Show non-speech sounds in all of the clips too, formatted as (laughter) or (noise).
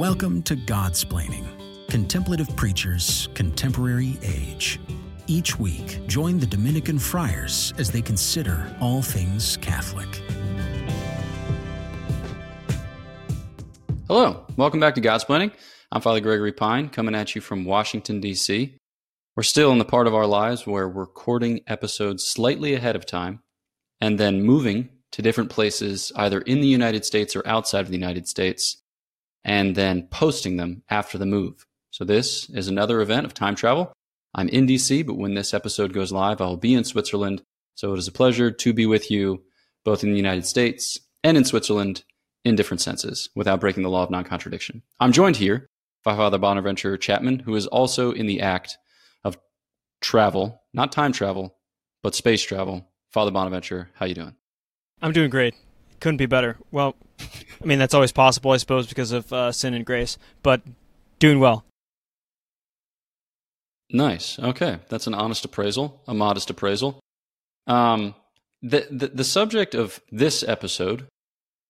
Welcome to Godsplaining Contemplative Preachers, Contemporary Age. Each week, join the Dominican friars as they consider all things Catholic. Hello, welcome back to Godsplaining. I'm Father Gregory Pine, coming at you from Washington, D.C. We're still in the part of our lives where we're recording episodes slightly ahead of time and then moving to different places, either in the United States or outside of the United States, and then posting them after the move. So, this is another event of time travel. I'm in DC, but when this episode goes live, I will be in Switzerland. So, it is a pleasure to be with you both in the United States and in Switzerland in different senses without breaking the law of non contradiction. I'm joined here by Father Bonaventure Chapman, who is also in the act of travel, not time travel, but space travel. Father Bonaventure, how you doing? I'm doing great. Couldn't be better. Well, I mean that's always possible, I suppose, because of uh, sin and grace. But doing well. Nice. Okay, that's an honest appraisal, a modest appraisal. Um, the, the the subject of this episode,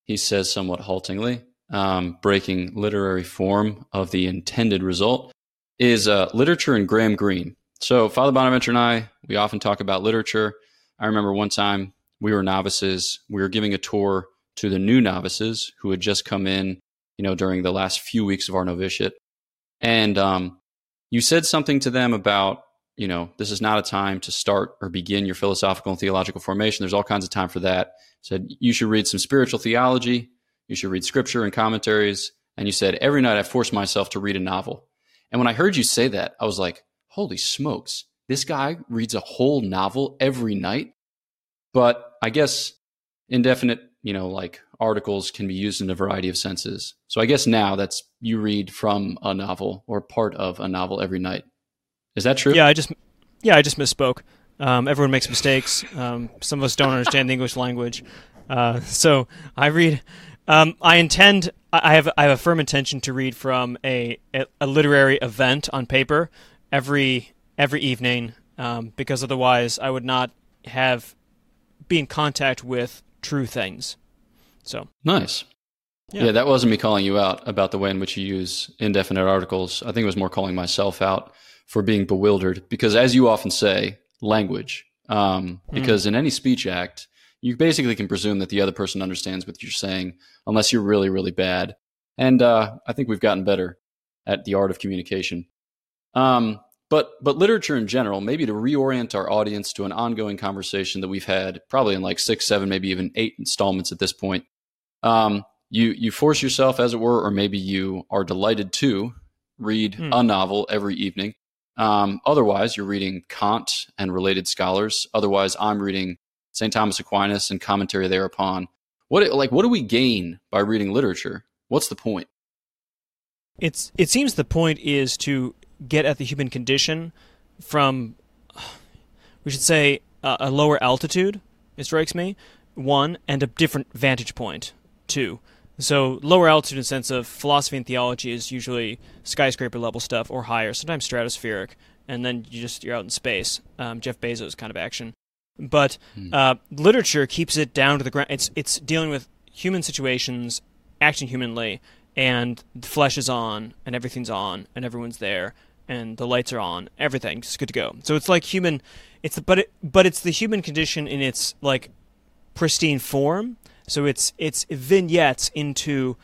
he says somewhat haltingly, um, breaking literary form of the intended result, is uh, literature and Graham Greene. So, Father Bonaventure and I, we often talk about literature. I remember one time we were novices. We were giving a tour to the new novices who had just come in, you know, during the last few weeks of our novitiate. And um, you said something to them about, you know, this is not a time to start or begin your philosophical and theological formation. There's all kinds of time for that. Said you should read some spiritual theology. You should read scripture and commentaries. And you said every night I force myself to read a novel. And when I heard you say that, I was like, holy smokes, this guy reads a whole novel every night. But I guess indefinite, you know, like articles can be used in a variety of senses. So I guess now that's you read from a novel or part of a novel every night. Is that true? Yeah, I just yeah, I just misspoke. Um, everyone makes mistakes. Um, some of us don't understand the English language, uh, so I read. Um, I intend. I have. I have a firm intention to read from a a literary event on paper every every evening, um, because otherwise I would not have be in contact with true things. So nice. Yeah. yeah. that wasn't me calling you out about the way in which you use indefinite articles. I think it was more calling myself out for being bewildered because, as you often say, language. Um, mm. Because in any speech act, you basically can presume that the other person understands what you're saying, unless you're really, really bad. And uh, I think we've gotten better at the art of communication. Um, but but literature in general, maybe to reorient our audience to an ongoing conversation that we've had probably in like six, seven, maybe even eight installments at this point. Um, you you force yourself, as it were, or maybe you are delighted to read mm. a novel every evening. Um, otherwise, you're reading Kant and related scholars. Otherwise, I'm reading St. Thomas Aquinas and commentary thereupon. What like what do we gain by reading literature? What's the point? It's it seems the point is to get at the human condition from, we should say, uh, a lower altitude, it strikes me, one, and a different vantage point, two. So lower altitude in the sense of philosophy and theology is usually skyscraper level stuff or higher, sometimes stratospheric, and then you just you're out in space. Um, Jeff Bezos kind of action, but hmm. uh, literature keeps it down to the ground. It's it's dealing with human situations, acting humanly, and the flesh is on, and everything's on, and everyone's there, and the lights are on, everything's good to go. So it's like human, it's but it, but it's the human condition in its like pristine form. So it's it's vignettes into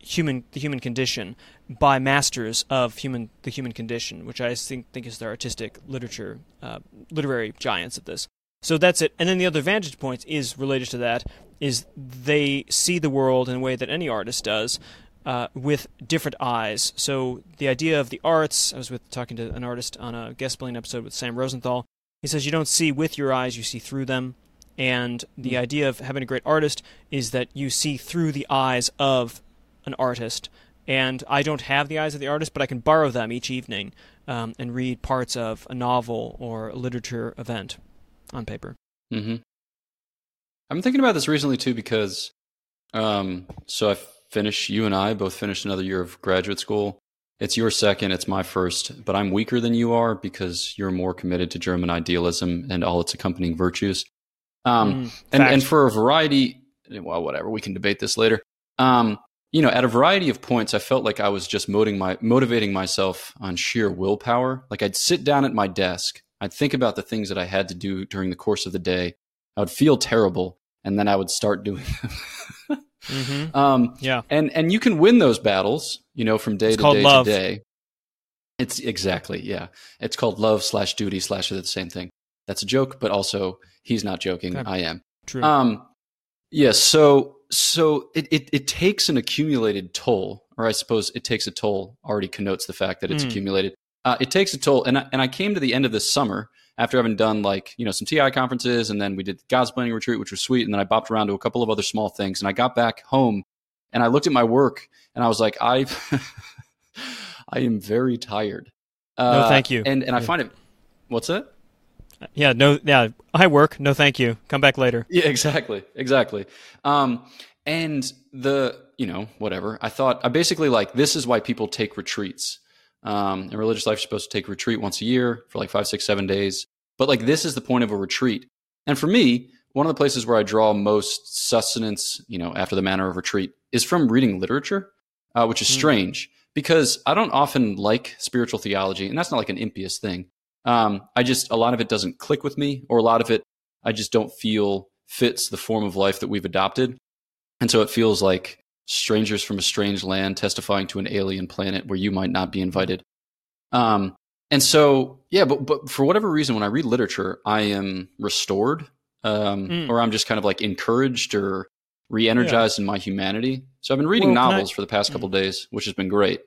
human the human condition by masters of human the human condition, which I think think is the artistic literature uh, literary giants of this. So that's it. And then the other vantage point is related to that is they see the world in a way that any artist does, uh, with different eyes. So the idea of the arts, I was with talking to an artist on a Godsplaining episode with Sam Rosenthal. He says you don't see with your eyes, you see through them. And the mm. idea of having a great artist is that you see through the eyes of an artist. And I don't have the eyes of the artist, but I can borrow them each evening um, and read parts of a novel or a literature event on paper. Mm-hmm. I'm thinking about this recently too because, um, so I finish, you and I both finished another year of graduate school. It's your second, it's my first, but I'm weaker than you are because you're more committed to German idealism and all its accompanying virtues. Um, mm, and, and for a variety, well, whatever, we can debate this later. Um, you know, at a variety of points, I felt like I was just motivating, my, motivating myself on sheer willpower. Like I'd sit down at my desk, I'd think about the things that I had to do during the course of the day. I would feel terrible, and then I would start doing them. (laughs) mm-hmm. um, yeah, and and you can win those battles, you know, from day it's to day love. to day. It's exactly yeah. It's called love slash duty slash the same thing. That's a joke, but also he's not joking. I am. True. Um, yes. Yeah, so so it, it, it takes an accumulated toll, or I suppose it takes a toll already connotes the fact that it's mm. accumulated. Uh, it takes a toll, and I, and I came to the end of this summer after having done like you know some TI conferences, and then we did Godsplaining retreat, which was sweet, and then I bopped around to a couple of other small things, and I got back home, and I looked at my work, and I was like, I (laughs) I am very tired. Uh, no, thank you. And and I find it. What's that? Yeah, no, yeah. I work. No, thank you. Come back later. Yeah, (laughs) exactly, exactly. Um, and the you know whatever. I thought I basically like this is why people take retreats. Um, in religious life, you're supposed to take a retreat once a year for like five, six, seven days. But like this is the point of a retreat. And for me, one of the places where I draw most sustenance, you know, after the manner of retreat, is from reading literature, uh, which is mm. strange because I don't often like spiritual theology, and that's not like an impious thing. Um, I just a lot of it doesn't click with me, or a lot of it I just don't feel fits the form of life that we've adopted, and so it feels like strangers from a strange land testifying to an alien planet where you might not be invited. Um, and so yeah, but but for whatever reason, when I read literature, I am restored, um, mm. or I'm just kind of like encouraged or re-energized yeah. in my humanity. So I've been reading well, novels I, for the past couple mm. days, which has been great.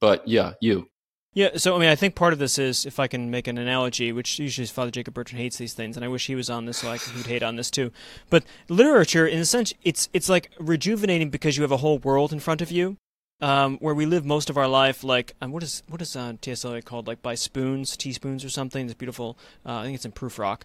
But yeah, you. Yeah, so I mean, I think part of this is, if I can make an analogy, which usually Father Jacob Bertrand hates these things, and I wish he was on this, so I could, he'd hate on this too. But literature, in a sense, it's it's like rejuvenating because you have a whole world in front of you, um, where we live most of our life. Like, um, what is what is uh, T.S. Eliot called? Like by spoons, teaspoons, or something. It's beautiful. Uh, I think it's in Prufrock.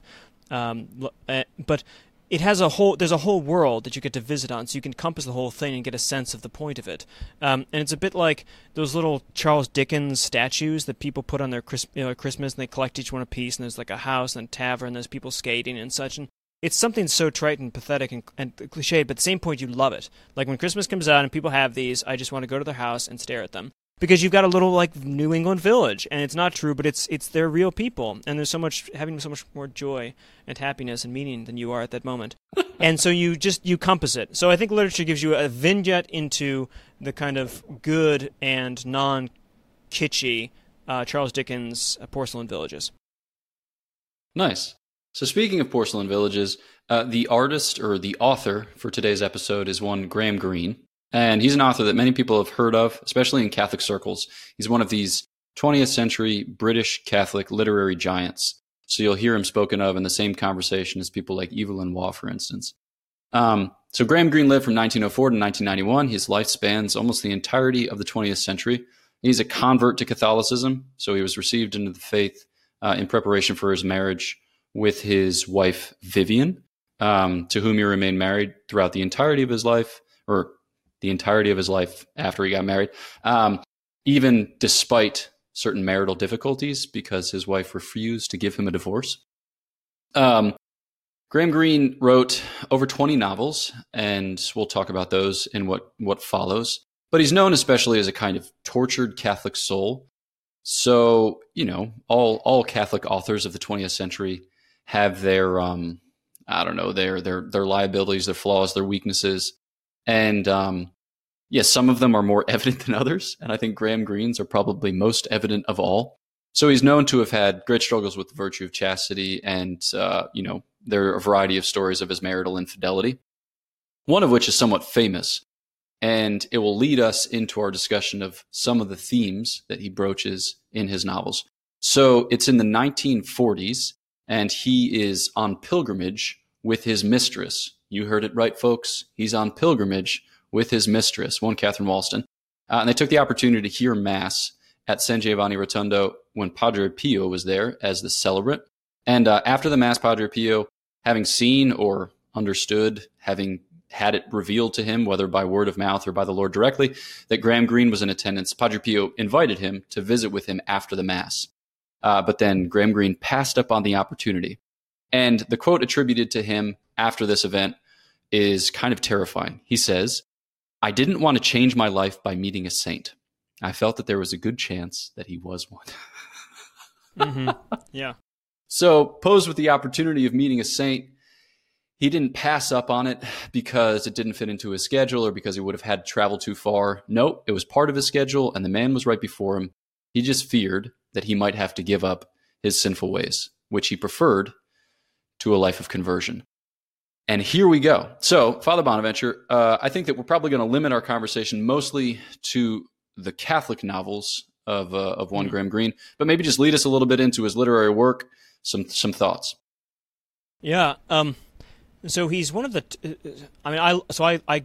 Um, uh, but it has a whole there's a whole world that you get to visit on so you can compass the whole thing and get a sense of the point of it um, and it's a bit like those little charles dickens statues that people put on their you know, christmas and they collect each one a piece and there's like a house and a tavern and there's people skating and such and it's something so trite and pathetic and, and cliched but at the same point you love it like when christmas comes out and people have these i just want to go to their house and stare at them because you've got a little like New England village, and it's not true, but it's it's they're real people, and there's so much having so much more joy and happiness and meaning than you are at that moment, (laughs) and so you just you compass it. So I think literature gives you a vignette into the kind of good and non kitschy uh, Charles Dickens uh, porcelain villages. Nice. So speaking of porcelain villages, uh, the artist or the author for today's episode is one Graham Greene. And he's an author that many people have heard of, especially in Catholic circles. He's one of these 20th century British Catholic literary giants. So you'll hear him spoken of in the same conversation as people like Evelyn Waugh, for instance. Um, so Graham Greene lived from 1904 to 1991. His life spans almost the entirety of the 20th century. He's a convert to Catholicism, so he was received into the faith uh, in preparation for his marriage with his wife Vivian, um, to whom he remained married throughout the entirety of his life, or the entirety of his life after he got married, um, even despite certain marital difficulties because his wife refused to give him a divorce. Um, Graham Greene wrote over 20 novels, and we'll talk about those in what, what follows. But he's known especially as a kind of tortured Catholic soul. So, you know, all, all Catholic authors of the 20th century have their, um, I don't know, their, their, their liabilities, their flaws, their weaknesses. And um, yes, some of them are more (laughs) evident than others. And I think Graham Greene's are probably most evident of all. So he's known to have had great struggles with the virtue of chastity, and uh, you know there are a variety of stories of his marital infidelity. One of which is somewhat famous, and it will lead us into our discussion of some of the themes that he broaches in his novels. So it's in the 1940s, and he is on pilgrimage with his mistress. You heard it right, folks. He's on pilgrimage with his mistress, one Catherine Walston. Uh, and they took the opportunity to hear Mass at San Giovanni Rotondo when Padre Pio was there as the celebrant. And uh, after the Mass, Padre Pio, having seen or understood, having had it revealed to him, whether by word of mouth or by the Lord directly, that Graham Greene was in attendance, Padre Pio invited him to visit with him after the Mass. Uh, but then Graham Greene passed up on the opportunity. And the quote attributed to him after this event is kind of terrifying. He says, I didn't want to change my life by meeting a saint. I felt that there was a good chance that he was one. (laughs) mm-hmm. Yeah. So, posed with the opportunity of meeting a saint, he didn't pass up on it because it didn't fit into his schedule or because he would have had to travel too far. Nope, it was part of his schedule, and the man was right before him. He just feared that he might have to give up his sinful ways, which he preferred to a life of conversion. And here we go. So, Father Bonaventure, uh, I think that we're probably going to limit our conversation mostly to the Catholic novels of uh, of one mm-hmm. Graham Greene, but maybe just lead us a little bit into his literary work. Some some thoughts. Yeah. Um, so he's one of the. T- I mean, I so I I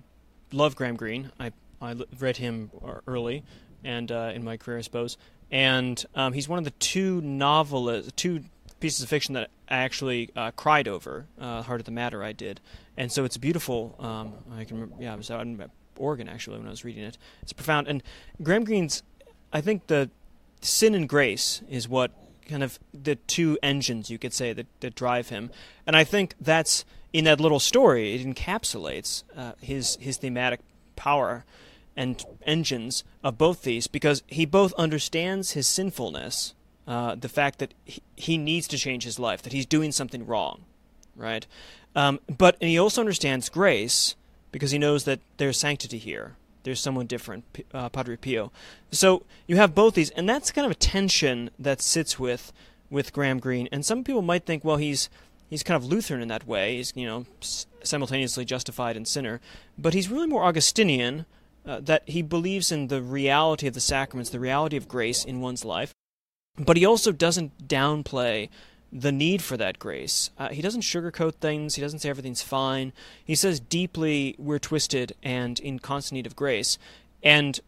love Graham Greene. I I read him early and uh, in my career, I suppose. And um, he's one of the two novelists, two pieces of fiction that I actually uh, cried over. Uh, Heart of the Matter, I did, and so it's beautiful. Um, I can remember, yeah, I was out in Oregon actually when I was reading it. It's profound, and Graham Greene's. I think the sin and grace is what kind of the two engines you could say that, that drive him, and I think that's in that little story. It encapsulates uh, his his thematic power and engines of both these because he both understands his sinfulness uh, the fact that he, he, needs to change his life, that he's doing something wrong, right? Um, but he also understands grace because he knows that there's sanctity here. There's someone different, uh, Padre Pio. So you have both these, and that's kind of a tension that sits with with Graham Greene. And some people might think, well, he's he's kind of Lutheran in that way. He's you know simultaneously justified and sinner, but he's really more Augustinian. Uh, that he believes in the reality of the sacraments, the reality of grace in one's life, but he also doesn't downplay the need for that grace. Uh, he doesn't sugarcoat things. He doesn't say everything's fine. He says deeply we're twisted and in constant need of grace, and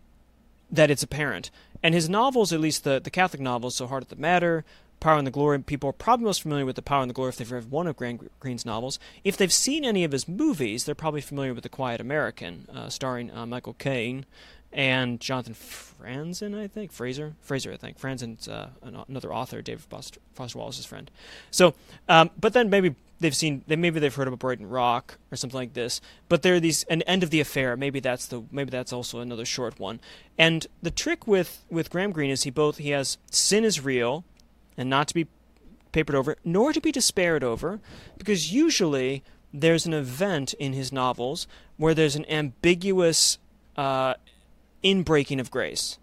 that it's apparent. And his novels, at least the, the Catholic novels, So Heart of the Matter, Power and the Glory, people are probably most familiar with The Power and the Glory if they've read one of Graham Greene's novels. If they've seen any of his movies, they're probably familiar with The Quiet American, uh, starring uh, Michael Caine and Jonathan Franzen, I think Fraser, Fraser, I think Franzen's uh, another author, David Foster Wallace's friend. So, um, but then maybe they've seen, maybe they've heard about Brighton Rock or something like this. But there are these an end of the affair. Maybe that's the maybe that's also another short one. And the trick with with Graham Greene is he both he has sin is real, and not to be papered over, nor to be despaired over, because usually there's an event in his novels where there's an ambiguous uh, inbreaking of grace.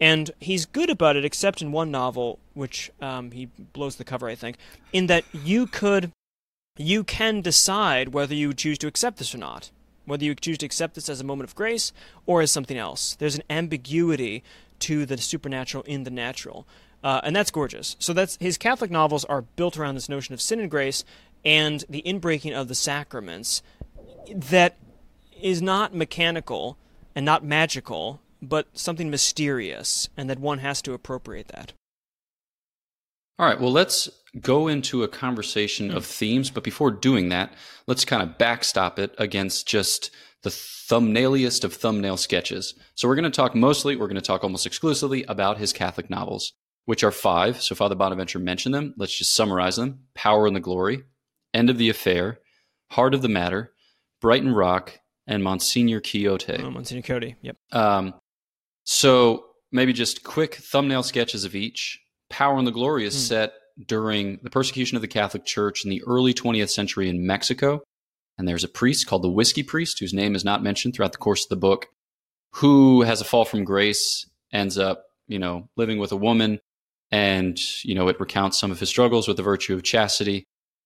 And he's good about it, except in one novel, which um, he blows the cover, I think, in that you could, you can decide whether you choose to accept this or not, whether you choose to accept this as a moment of grace or as something else. There's an ambiguity to the supernatural in the natural, uh, and that's gorgeous. So that's his Catholic novels are built around this notion of sin and grace and the inbreaking of the sacraments that is not mechanical and not magical, but something mysterious, and that one has to appropriate that. All right, well, let's go into a conversation of themes, but before doing that, let's kind of backstop it against just the thumbnailiest of thumbnail sketches. So we're going to talk mostly, we're going to talk almost exclusively about his Catholic novels, which are five. So Father Bonaventure mentioned them. Let's just summarize them Power and the Glory, End of the Affair, Heart of the Matter, Brighton Rock, and Monsignor Quixote. Oh, Monsignor Quixote, yep. Um, so maybe just quick thumbnail sketches of each. Power and the Glory is mm. set during the persecution of the Catholic Church in the early 20th century in Mexico. And there's a priest called the Whiskey Priest, whose name is not mentioned throughout the course of the book, who has a fall from grace, ends up, you know, living with a woman, and, you know, it recounts some of his struggles with the virtue of chastity.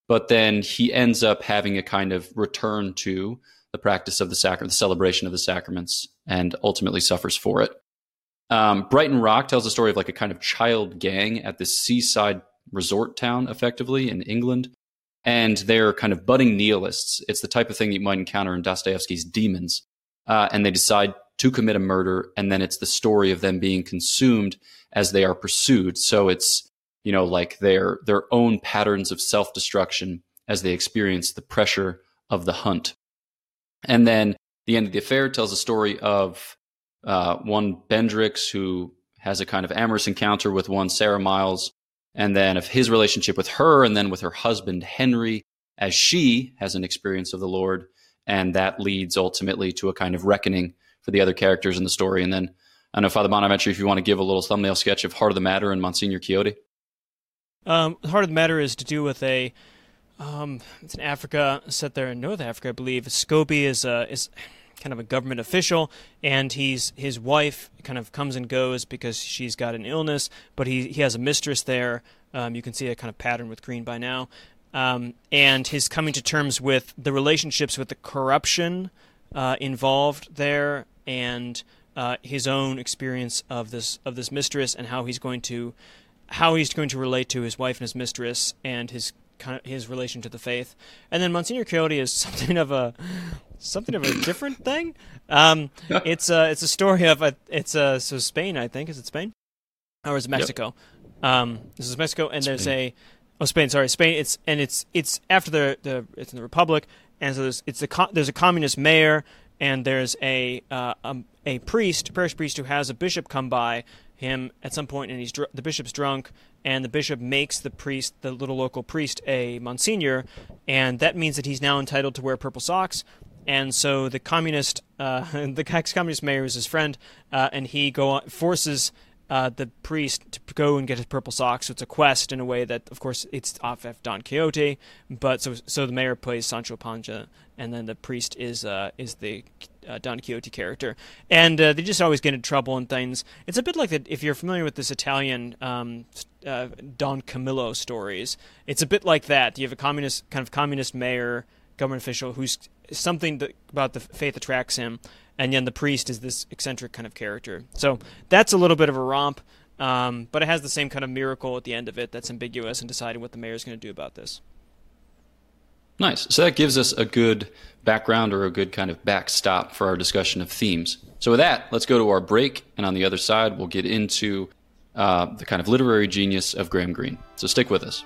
But then he ends up having a kind of return to the practice of the sacrament, the celebration of the sacraments, and ultimately suffers for it. Um, Brighton Rock tells the story of like a kind of child gang at this seaside resort town, effectively in England, and they're kind of budding nihilists. It's the type of thing you might encounter in Dostoevsky's Demons, uh, and they decide to commit a murder, and then it's the story of them being consumed as they are pursued. So it's you know like their their own patterns of self destruction as they experience the pressure of the hunt. And then the end of the affair tells a story of uh, one Bendrix who has a kind of amorous encounter with one Sarah Miles, and then of his relationship with her, and then with her husband Henry, as she has an experience of the Lord, and that leads ultimately to a kind of reckoning for the other characters in the story. And then I know Father Bonaventure, if you want to give a little thumbnail sketch of Heart of the Matter and Monsignor Quixote. Um, Heart of the Matter is to do with a um, it's in Africa, set there in North Africa, I believe. Scobie is a, is kind of a government official, and he's his wife kind of comes and goes because she's got an illness, but he he has a mistress there. Um, you can see a kind of pattern with Greene by now, um, and his coming to terms with the relationships with the corruption uh, involved there, and uh, his own experience of this of this mistress, and how he's going to how he's going to relate to his wife and his mistress, and his kind of his relation to the faith. And then Monsignor Quixote is (laughs) something of a something of a different thing. Um, (laughs) it's a it's a story of a it's a so Spain I think is it Spain or is it Mexico? Yep. Um, this is Mexico, and Spain. there's a oh Spain sorry Spain. It's and it's it's after the the it's in the Republic, and so there's it's a there's a communist mayor, and there's a uh, a, um, a priest parish priest who has a bishop come by him at some point, and he's dr- the bishop's drunk, and the bishop makes the priest, the little local priest, a monsignor, and that means that he's now entitled to wear purple socks. And so the communist, uh, (laughs) the ex-communist mayor is his friend, uh, and he go on, forces uh, the priest to go and get his purple socks. So it's a quest in a way that, of course, it's off of Don Quixote. But so so the mayor plays Sancho Panza, and then the priest is uh, is the uh, Don Quixote character, and uh, they just always get in trouble and things. It's a bit like that if you're familiar with this Italian um, uh, Don Camillo stories. It's a bit like that. You have a communist kind of communist mayor, government official who's something that, about the faith attracts him and then the priest is this eccentric kind of character. So that's a little bit of a romp, um, but it has the same kind of miracle at the end of it that's ambiguous in deciding what the mayor is going to do about this. Nice. So that gives us a good background or a good kind of backstop for our discussion of themes. So with that, let's go to our break, and on the other side, we'll get into uh, the kind of literary genius of Graham Greene. So stick with us.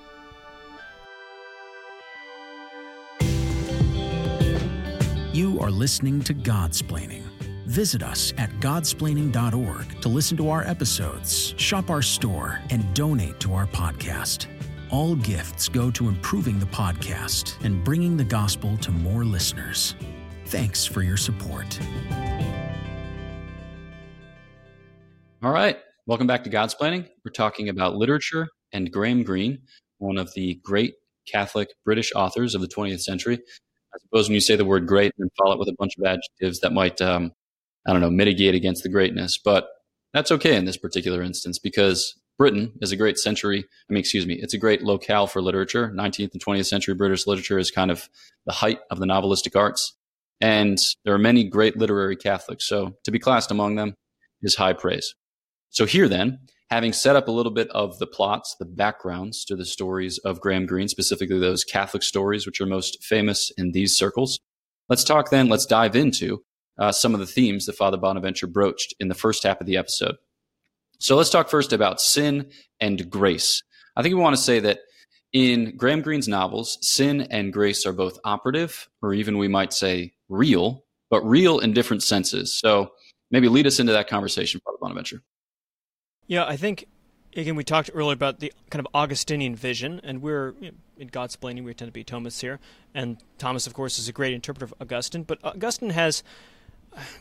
Listening to Godsplaining. Visit us at godsplaining.org to listen to our episodes, shop our store, and donate to our podcast. All gifts go to improving the podcast and bringing the gospel to more listeners. Thanks for your support. All right. Welcome back to Godsplaining. We're talking about literature and Graham Greene, one of the great Catholic British authors of the 20th century. I suppose when you say the word great and follow it with a bunch of adjectives that might, um, I don't know, mitigate against the greatness. But that's okay in this particular instance because Britain is a great century. I mean, excuse me, it's a great locale for literature. 19th and 20th century British literature is kind of the height of the novelistic arts. And there are many great literary Catholics. So to be classed among them is high praise. So here then, having set up a little bit of the plots, the backgrounds to the stories of Graham Greene, specifically those Catholic stories, which are most famous in these circles, let's talk then, let's dive into uh, some of the themes that Father Bonaventure broached in the first half of the episode. So let's talk first about sin and grace. I think we want to say that in Graham Greene's novels, sin and grace are both operative, or even we might say real, but real in different senses. So maybe lead us into that conversation, Father Bonaventure. Yeah, I think again we talked earlier about the kind of Augustinian vision, and we're you know, in Godsplaining we tend to be Thomists here, and Thomas, of course, is a great interpreter of Augustine, but Augustine has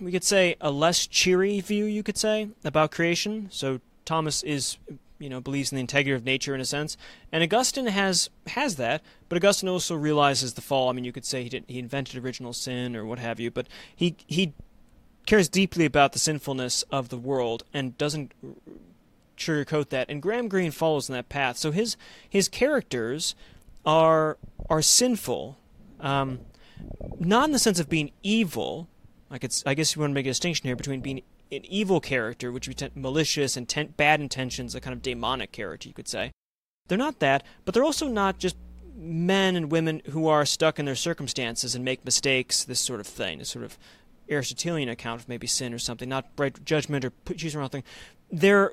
we could say a less cheery view, you could say, about creation. So Thomas is you know believes in the integrity of nature in a sense, and Augustine has has that, but Augustine also realizes the fall. I mean, you could say he did, he invented original sin or what have you, but he he cares deeply about the sinfulness of the world and doesn't sugarcoat that. And Graham Greene follows in that path. So his his characters are are sinful, um, not in the sense of being evil. It's, I guess you want to make a distinction here between being an evil character, which would be malicious and ten- bad intentions, a kind of demonic character, you could say. They're not that, but they're also not just men and women who are stuck in their circumstances and make mistakes, this sort of thing, this sort of Aristotelian account of maybe sin or something, not right judgment or choosing wrong thing. They're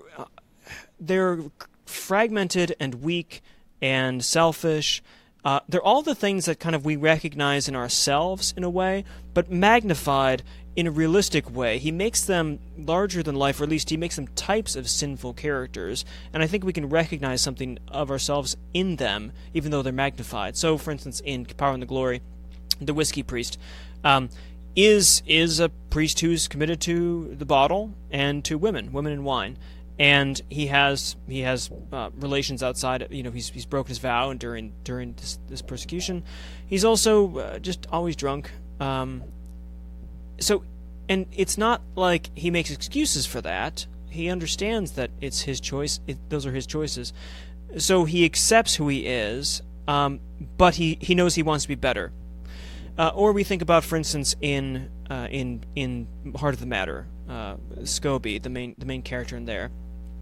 they're fragmented and weak and selfish. Uh, they're all the things that kind of we recognize in ourselves in a way, but magnified in a realistic way. He makes them larger than life, or at least he makes them types of sinful characters, and I think we can recognize something of ourselves in them, even though they're magnified. So, for instance, in Power and the Glory, the whiskey priest, um, is is a priest who's committed to the bottle and to women, women and wine, and he has he has uh, relations outside. You know, he's he's broken his vow and during during this, this persecution, he's also uh, just always drunk. Um, so, and it's not like he makes excuses for that. He understands that it's his choice. It, those are his choices. So he accepts who he is, um, but he, he knows he wants to be better. Uh, or we think about, for instance, in uh, in in Heart of the Matter, uh, Scobie, the main the main character in there.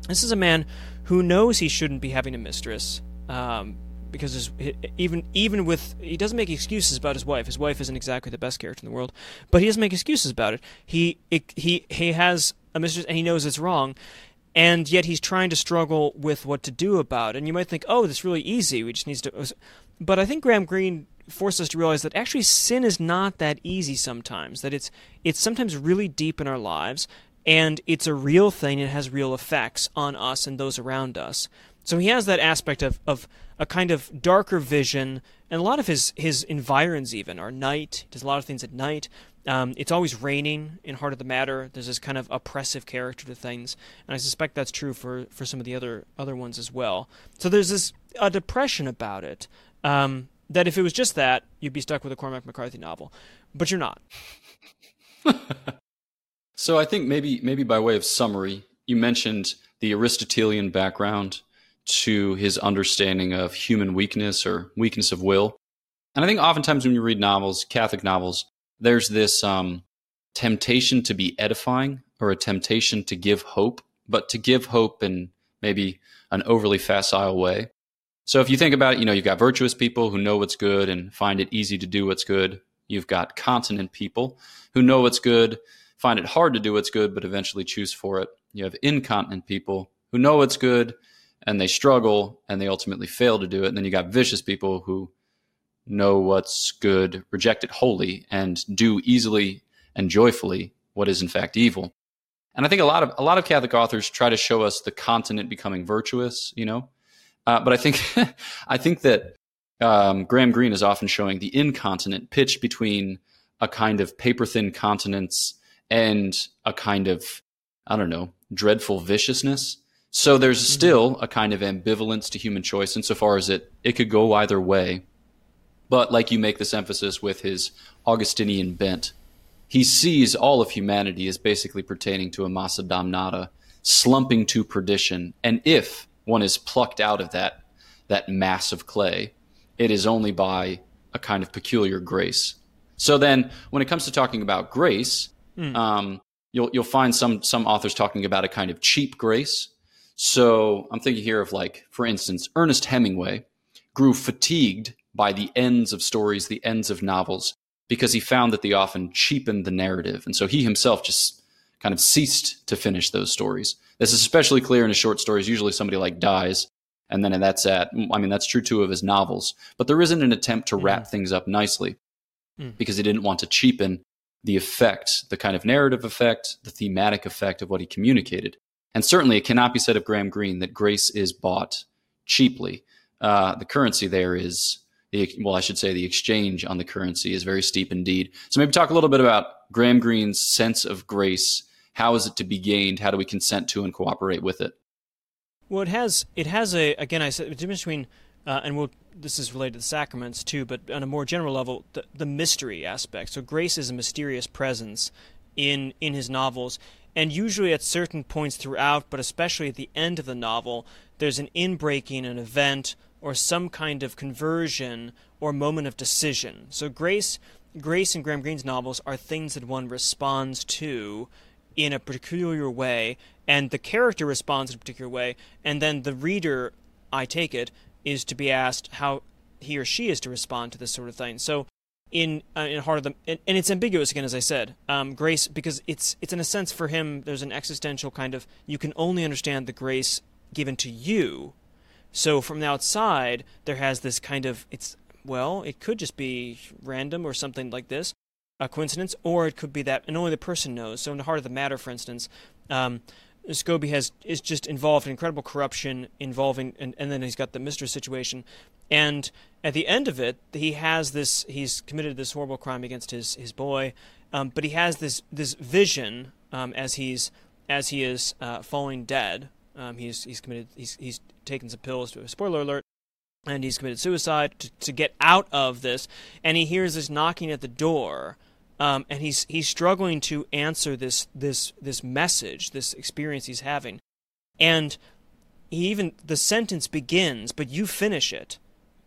This is a man who knows he shouldn't be having a mistress, um, because even even with he doesn't make excuses about his wife. His wife isn't exactly the best character in the world, but he doesn't make excuses about it. He it, he he has a mistress and he knows it's wrong, and yet he's trying to struggle with what to do about it. And you might think, oh, this is really easy. We just need to. But I think Graham Greene forced us to realize that actually sin is not that easy sometimes. That it's it's sometimes really deep in our lives, and it's a real thing. It has real effects on us and those around us. So he has that aspect of of a kind of darker vision, and a lot of his his environs even are night. He does a lot of things at night. Um, it's always raining in Heart of the Matter. There's this kind of oppressive character to things, and I suspect that's true for, for some of the other other ones as well. So there's this a depression about it. Um, that if it was just that, you'd be stuck with a Cormac McCarthy novel, but you're not. (laughs) so I think maybe maybe by way of summary, you mentioned the Aristotelian background to his understanding of human weakness or weakness of will. And I think oftentimes when you read novels, Catholic novels, there's this um, temptation to be edifying or a temptation to give hope, but to give hope in maybe an overly facile way. So if you think about it, you know, you've got virtuous people who know what's good and find it easy to do what's good. You've got continent people who know what's good, find it hard to do what's good, but eventually choose for it. You have incontinent people who know what's good and they struggle and they ultimately fail to do it. And then you got vicious people who know what's good, reject it wholly, and do easily and joyfully what is in fact evil. And I think a lot of a lot of Catholic authors try to show us the continent becoming virtuous, you know. Uh, but I think (laughs) I think that um, Graham Greene is often showing the incontinent pitch between a kind of paper thin continence and a kind of I don't know dreadful viciousness. So there's mm-hmm. still a kind of ambivalence to human choice insofar as it it could go either way. But like you make this emphasis with his Augustinian bent, he sees all of humanity as basically pertaining to a massa damnata, slumping to perdition. And if one is plucked out of that that mass of clay, it is only by a kind of peculiar grace. So then, when it comes to talking about grace, mm. um, you'll you'll find some some authors talking about a kind of cheap grace. So I'm thinking here of like, for instance, Ernest Hemingway grew fatigued by the ends of stories, the ends of novels, because he found that they often cheapened the narrative. And so he himself just kind of ceased to finish those stories. This is especially clear in his short stories. Usually somebody like dies, and then that's at, I mean, that's true too of his novels. But there isn't an attempt to wrap mm. things up nicely mm. because he didn't want to cheapen the effect, the kind of narrative effect, the thematic effect of what he communicated. And certainly it cannot be said of Graham Greene that grace is bought cheaply. Uh, the currency there is the well, I should say the exchange on the currency is very steep indeed. So maybe talk a little bit about Graham Greene's sense of grace. How is it to be gained? How do we consent to and cooperate with it? Well, it has it has a again I said the difference between uh, and we'll, this is related to the sacraments too, but on a more general level, the, the mystery aspect. So grace is a mysterious presence in in his novels, and usually at certain points throughout, but especially at the end of the novel, there's an inbreaking, an event, or some kind of conversion or moment of decision. So grace grace in Graham Greene's novels are things that one responds to in a peculiar way and the character responds in a particular way and then the reader I take it is to be asked how he or she is to respond to this sort of thing. So in uh, in heart of the and, and, it's ambiguous again as I said. Um, grace because it's it's in a sense for him there's an existential kind of you can only understand the grace given to you so from the outside, there has this kind of it's well, it could just be random or something like this, a coincidence, or it could be that, and only the person knows. So in the heart of the matter, for instance, um, Scobie has is just involved in incredible corruption, involving, and, and then he's got the mistress situation, and at the end of it, he has this. He's committed this horrible crime against his his boy, um, but he has this this vision um, as he's as he is uh, falling dead. Um, he's he's committed he's he's taken some pills. To, spoiler alert. And he's committed suicide to, to get out of this, and he hears this knocking at the door, um, and he's he's struggling to answer this this this message, this experience he's having, and he even the sentence begins, but you finish it,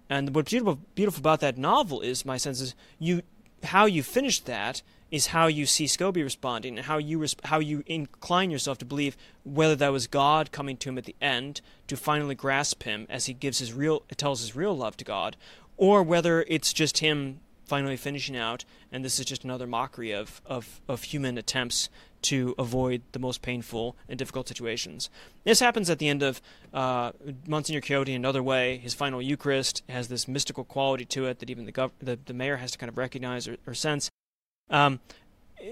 and what's beautiful beautiful about that novel is my sense is you how you finish that is how you see Scobie responding and how you how you incline yourself to believe whether that was God coming to him at the end to finally grasp him as he gives his real tells his real love to God, or whether it's just him finally finishing out and this is just another mockery of, of, of human attempts to avoid the most painful and difficult situations. This happens at the end of uh, Monsignor Quixote in another way. His final Eucharist has this mystical quality to it that even the, gov- the, the mayor has to kind of recognize or, or sense. Um,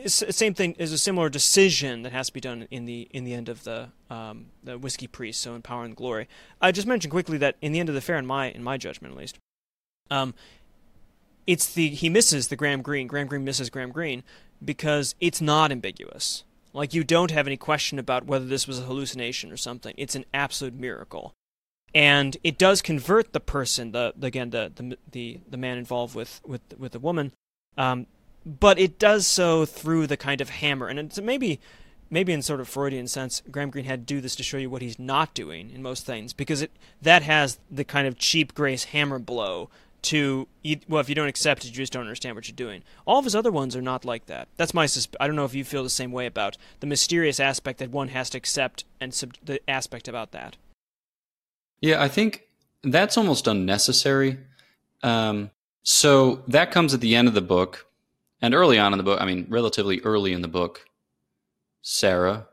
same thing is a similar decision that has to be done in the in the end of the um, the whiskey priest. So in Power and Glory, I just mentioned quickly that in the end of the fair, in my in my judgment at least, um, it's the he misses the Graham Greene. Graham Greene misses Graham Greene because it's not ambiguous. Like you don't have any question about whether this was a hallucination or something. It's an absolute miracle, and it does convert the person, the, the again the, the the the man involved with with with the woman, um, but it does so through the kind of hammer, and it's maybe maybe in sort of Freudian sense, Graham Greene had to do this to show you what he's not doing in most things, because it that has the kind of cheap grace hammer blow to well if you don't accept it you just don't understand what you're doing. All of his other ones are not like that. That's my susp- i don't know if you feel the same way about the mysterious aspect that one has to accept and sub- the aspect about that. Yeah i think that's almost unnecessary. Um, so that comes at the end of the book and early on in the book i mean relatively early in the book sarah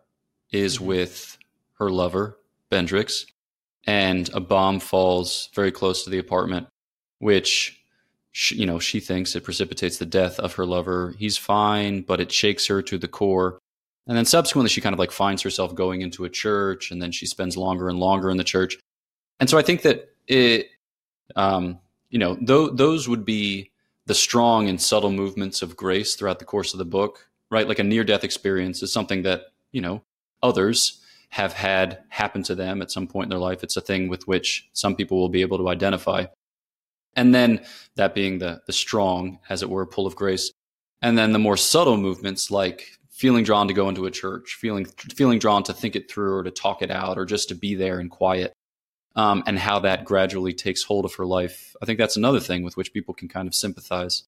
is mm-hmm. with her lover bendrix and a bomb falls very close to the apartment which she, you know she thinks it precipitates the death of her lover. He's fine, but it shakes her to the core. And then subsequently, she kind of like finds herself going into a church, and then she spends longer and longer in the church. And so I think that it, um, you know, th- those would be the strong and subtle movements of grace throughout the course of the book, right? Like a near death experience is something that, you know, others have had happen to them at some point in their life. It's a thing with which some people will be able to identify and then that being the the strong, as it were, pull of grace, and then the more subtle movements like feeling drawn to go into a church, feeling feeling drawn to think it through or to talk it out or just to be there in quiet, um, and how that gradually takes hold of her life. I think that's another thing with which people can kind of sympathize.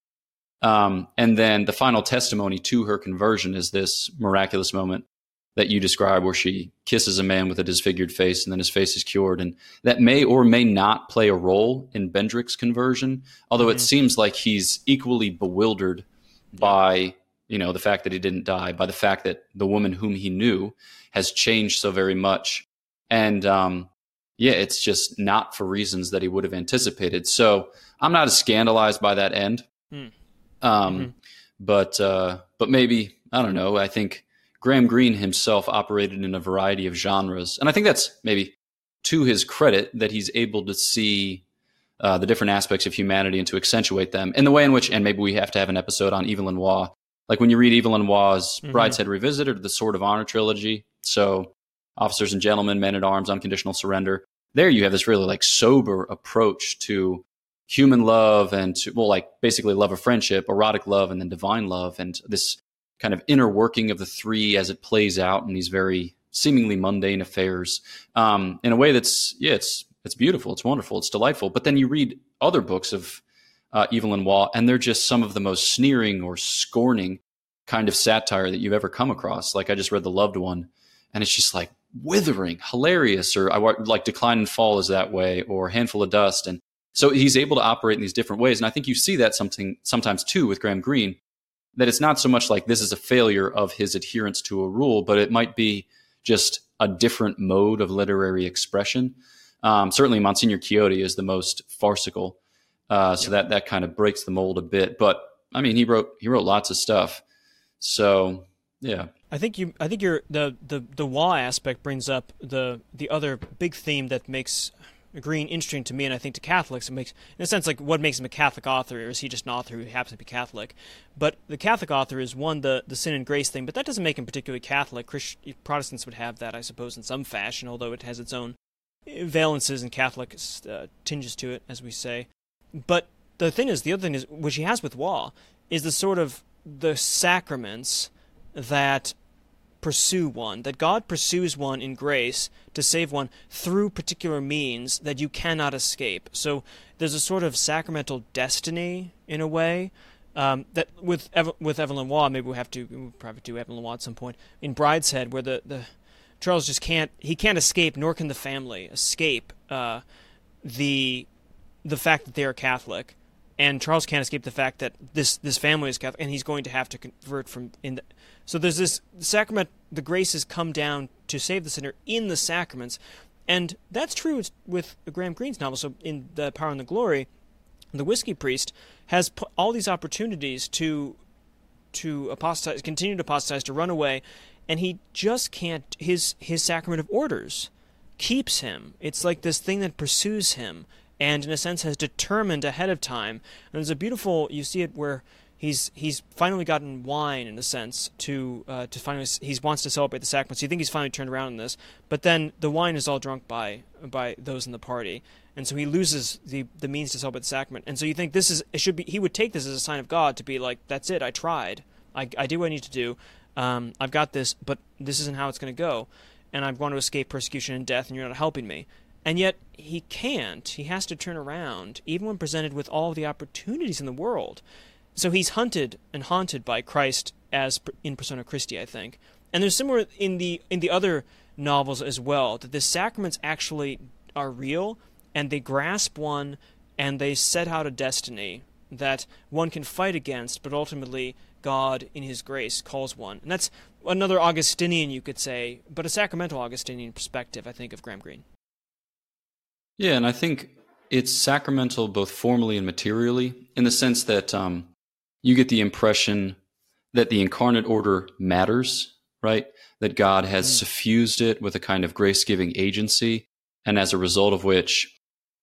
Um, and then the final testimony to her conversion is this miraculous moment that you describe where she kisses a man with a disfigured face and then his face is cured and that may or may not play a role in Bendrix's conversion although mm-hmm. it seems like he's equally bewildered yeah. by you know the fact that he didn't die by the fact that the woman whom he knew has changed so very much and um, yeah it's just not for reasons that he would have anticipated so i'm not as scandalized by that end mm. um, mm-hmm. but uh, but maybe i don't know i think Graham Greene himself operated in a variety of genres. And I think that's maybe to his credit that he's able to see uh, the different aspects of humanity and to accentuate them in the way in which, and maybe we have to have an episode on Evelyn Waugh. Like when you read Evelyn Waugh's mm-hmm. Brideshead Revisited or the Sword of Honor trilogy, so Officers and Gentlemen, Men at Arms, Unconditional Surrender, there you have this really like sober approach to human love and to, well, like basically love of friendship, erotic love, and then divine love, and this kind of inner working of the three as it plays out in these very seemingly mundane affairs um, in a way that's yeah it's it's beautiful it's wonderful it's delightful. But then you read other books of uh, Evelyn Waugh and they're just some of the most sneering or scorning kind of satire that you've ever come across. Like I just read the loved one and it's just like withering hilarious or I like decline and fall is that way or handful of dust. And so he's able to operate in these different ways. And I think you see that something sometimes too with Graham Greene that it's not so much like this is a failure of his adherence to a rule, but it might be just a different mode of literary expression. Um, certainly, Monsignor Quixote is the most farcical, uh, so that that kind of breaks the mold a bit. But I mean, he wrote he wrote lots of stuff, so yeah. I think you. I think your the the the Waugh aspect brings up the the other big theme that makes Greene interesting to me, and I think to Catholics, it makes, in a sense, like what makes him a Catholic author, or is he just an author who happens to be Catholic? But the Catholic author is one the the sin and grace thing, but that doesn't make him particularly Catholic. Christ, Protestants would have that, I suppose, in some fashion, although it has its own valences and Catholic uh, tinges to it, as we say. But the thing is, the other thing is, which he has with Waugh, is the sort of the sacraments that pursue one, that God pursues one in grace to save one through particular means that you cannot escape. So there's a sort of sacramental destiny in a way. Um, that with Eve- with Evelyn Waugh, maybe we have to we'll probably do Evelyn Waugh at some point in Brideshead, where the, the Charles just can't he can't escape, nor can the family escape uh, the the fact that they are Catholic, and Charles can't escape the fact that this this family is Catholic, and he's going to have to convert from in. The, so there's this sacrament. The graces come down to save the sinner in the sacraments, and that's true with Graham Greene's novel. So in the Power and the Glory, the whiskey priest has all these opportunities to to apostatize, continue to apostatize, to run away, and he just can't. His his sacrament of orders keeps him. It's like this thing that pursues him and in a sense has determined ahead of time. And there's a beautiful you see it where he's he's finally gotten wine in a sense to uh, to finally he wants to celebrate the sacrament. So you think he's finally turned around in this, but then the wine is all drunk by by those in the party, and so he loses the the means to celebrate the sacrament. And so you think this is it should be he would take this as a sign of God to be like that's it I tried I I did what I need to do um, I've got this but this isn't how it's going to go, and I'm going to escape persecution and death, and you're not helping me. And yet he can't. He has to turn around, even when presented with all the opportunities in the world. So he's hunted and haunted by Christ as in persona Christi, I think. And there's similar in the in the other novels as well that the sacraments actually are real and they grasp one and they set out a destiny that one can fight against, but ultimately God in his grace calls one. And that's another Augustinian you could say, but a sacramental Augustinian perspective, I think, of Graham Greene. Yeah, and I think it's sacramental both formally and materially in the sense that um, you get the impression that the incarnate order matters, right? That God has mm. suffused it with a kind of grace giving agency, and as a result of which,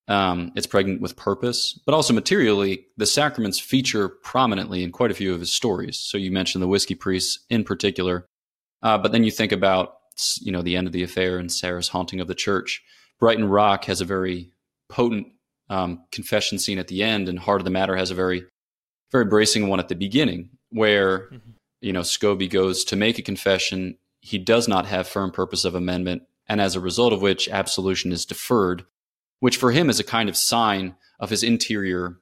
um, it's pregnant with purpose. But also materially, the sacraments feature prominently in quite a few of his stories. So you mentioned the whiskey priests in particular, uh, but then you think about you know the end of the affair and Sarah's haunting of the church. Brighton Rock has a very potent um, confession scene at the end, and Heart of the Matter has a very, very bracing one at the beginning, where mm-hmm. you know Scobie goes to make a confession. He does not have firm purpose of amendment, and as a result of which, absolution is deferred, which for him is a kind of sign of his interior,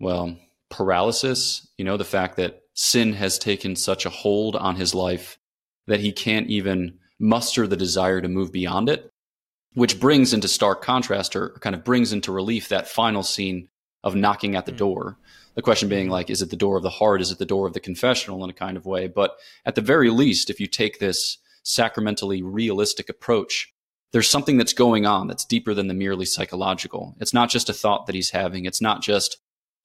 well, paralysis. You know, the fact that sin has taken such a hold on his life that he can't even muster the desire to move beyond it which brings into stark contrast or kind of brings into relief that final scene of knocking at the mm. door. The question being like, is it the door of the heart? Is it the door of the confessional in a kind of way? But at the very least, if you take this sacramentally realistic approach, there's something that's going on that's deeper than the merely psychological. It's not just a thought that he's having. It's not just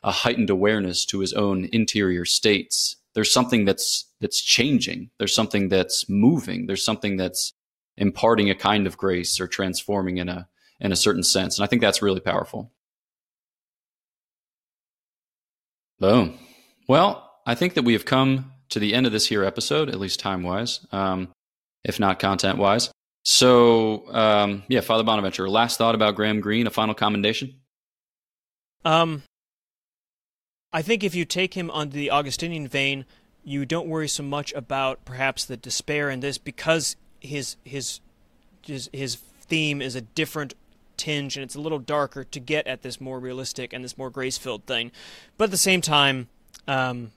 a heightened awareness to his own interior states. There's something that's that's changing. There's something that's moving. There's something that's imparting a kind of grace or transforming in a in a certain sense. And I think that's really powerful. Boom. Well, I think that we have come to the end of this here episode, at least time wise, um, if not content wise. So, um, yeah, Father Bonaventure, last thought about Graham Greene, a final commendation? Um, I think if you take him on the Augustinian vein, you don't worry so much about perhaps the despair in this because his his his his theme is a different tinge and it's a little darker to get at this more realistic and this more grace filled thing, but at the same time, um,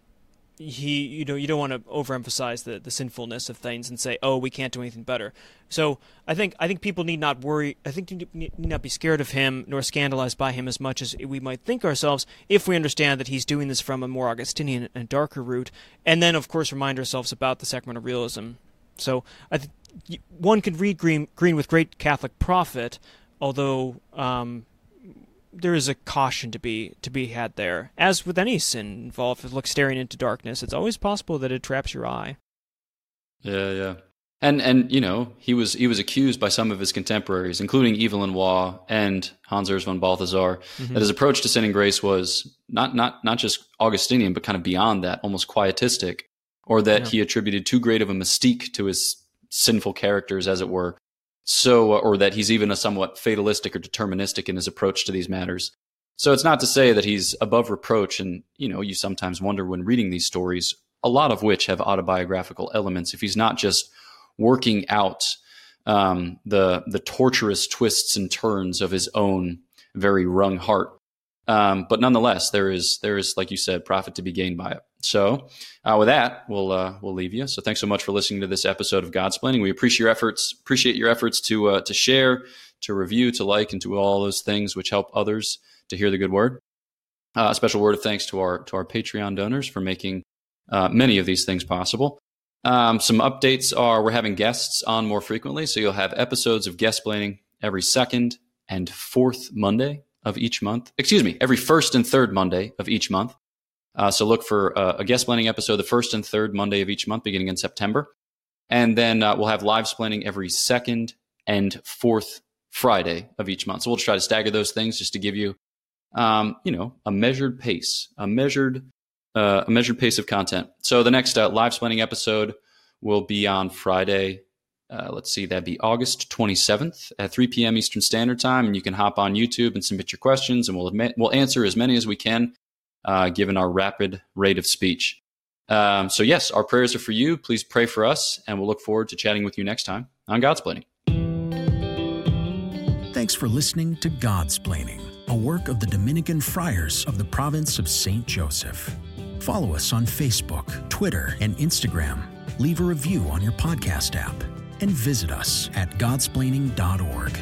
he you know you don't want to overemphasize the the sinfulness of things and say oh we can't do anything better. So I think I think people need not worry. I think you need not be scared of him nor scandalized by him as much as we might think ourselves if we understand that he's doing this from a more Augustinian and darker route, and then of course remind ourselves about the sacrament of realism. So I think one could read Green, Greene with great Catholic profit, although um, there is a caution to be to be had there. As with any sin involved, look staring into darkness, it's always possible that it traps your eye. Yeah, yeah. and and you know he was he was accused by some of his contemporaries, including Evelyn Waugh and Hans Urs von Balthasar, mm-hmm. that his approach to sin and grace was not not not just Augustinian, but kind of beyond that, almost quietistic, or that yeah. he attributed too great of a mystique to his sinful characters, as it were. So, or that he's even a somewhat fatalistic or deterministic in his approach to these matters. So it's not to say that he's above reproach, and you know, you sometimes wonder when reading these stories, a lot of which have autobiographical elements, if he's not just working out um, the the torturous twists and turns of his own very wrung heart. Um, but nonetheless, there is there is like you said, profit to be gained by it. So, uh, with that, we'll uh, we'll leave you. So, thanks so much for listening to this episode of Godsplaining. We appreciate your efforts. Appreciate your efforts to uh, to share, to review, to like, and to all those things which help others to hear the good word. Uh, a special word of thanks to our to our Patreon donors for making uh, many of these things possible. Um, some updates are we're having guests on more frequently, so you'll have episodes of Guestsplaining every second and fourth Monday of each month. Excuse me, every first and third Monday of each month. Uh, so look for uh, a Guestsplaining episode the first and third Monday of each month, beginning in September, and then uh, we'll have Livesplaining every second and fourth Friday of each month. So we'll try to stagger those things just to give you, um, you know, a measured pace, a measured uh, a measured pace of content. So the next uh, Livesplaining episode will be on Friday. Uh, let's see, that'd be August 27th at 3 p.m. Eastern Standard Time, and you can hop on YouTube and submit your questions, and we'll admit, we'll answer as many as we can, uh, given our rapid rate of speech. Um, so yes, our prayers are for you. Please pray for us, and we'll look forward to chatting with you next time on Godsplaining. Thanks for listening to Godsplaining, a work of the Dominican friars of the province of Saint Joseph. Follow us on Facebook, Twitter, and Instagram. Leave a review on your podcast app and visit us at godsplaining.org.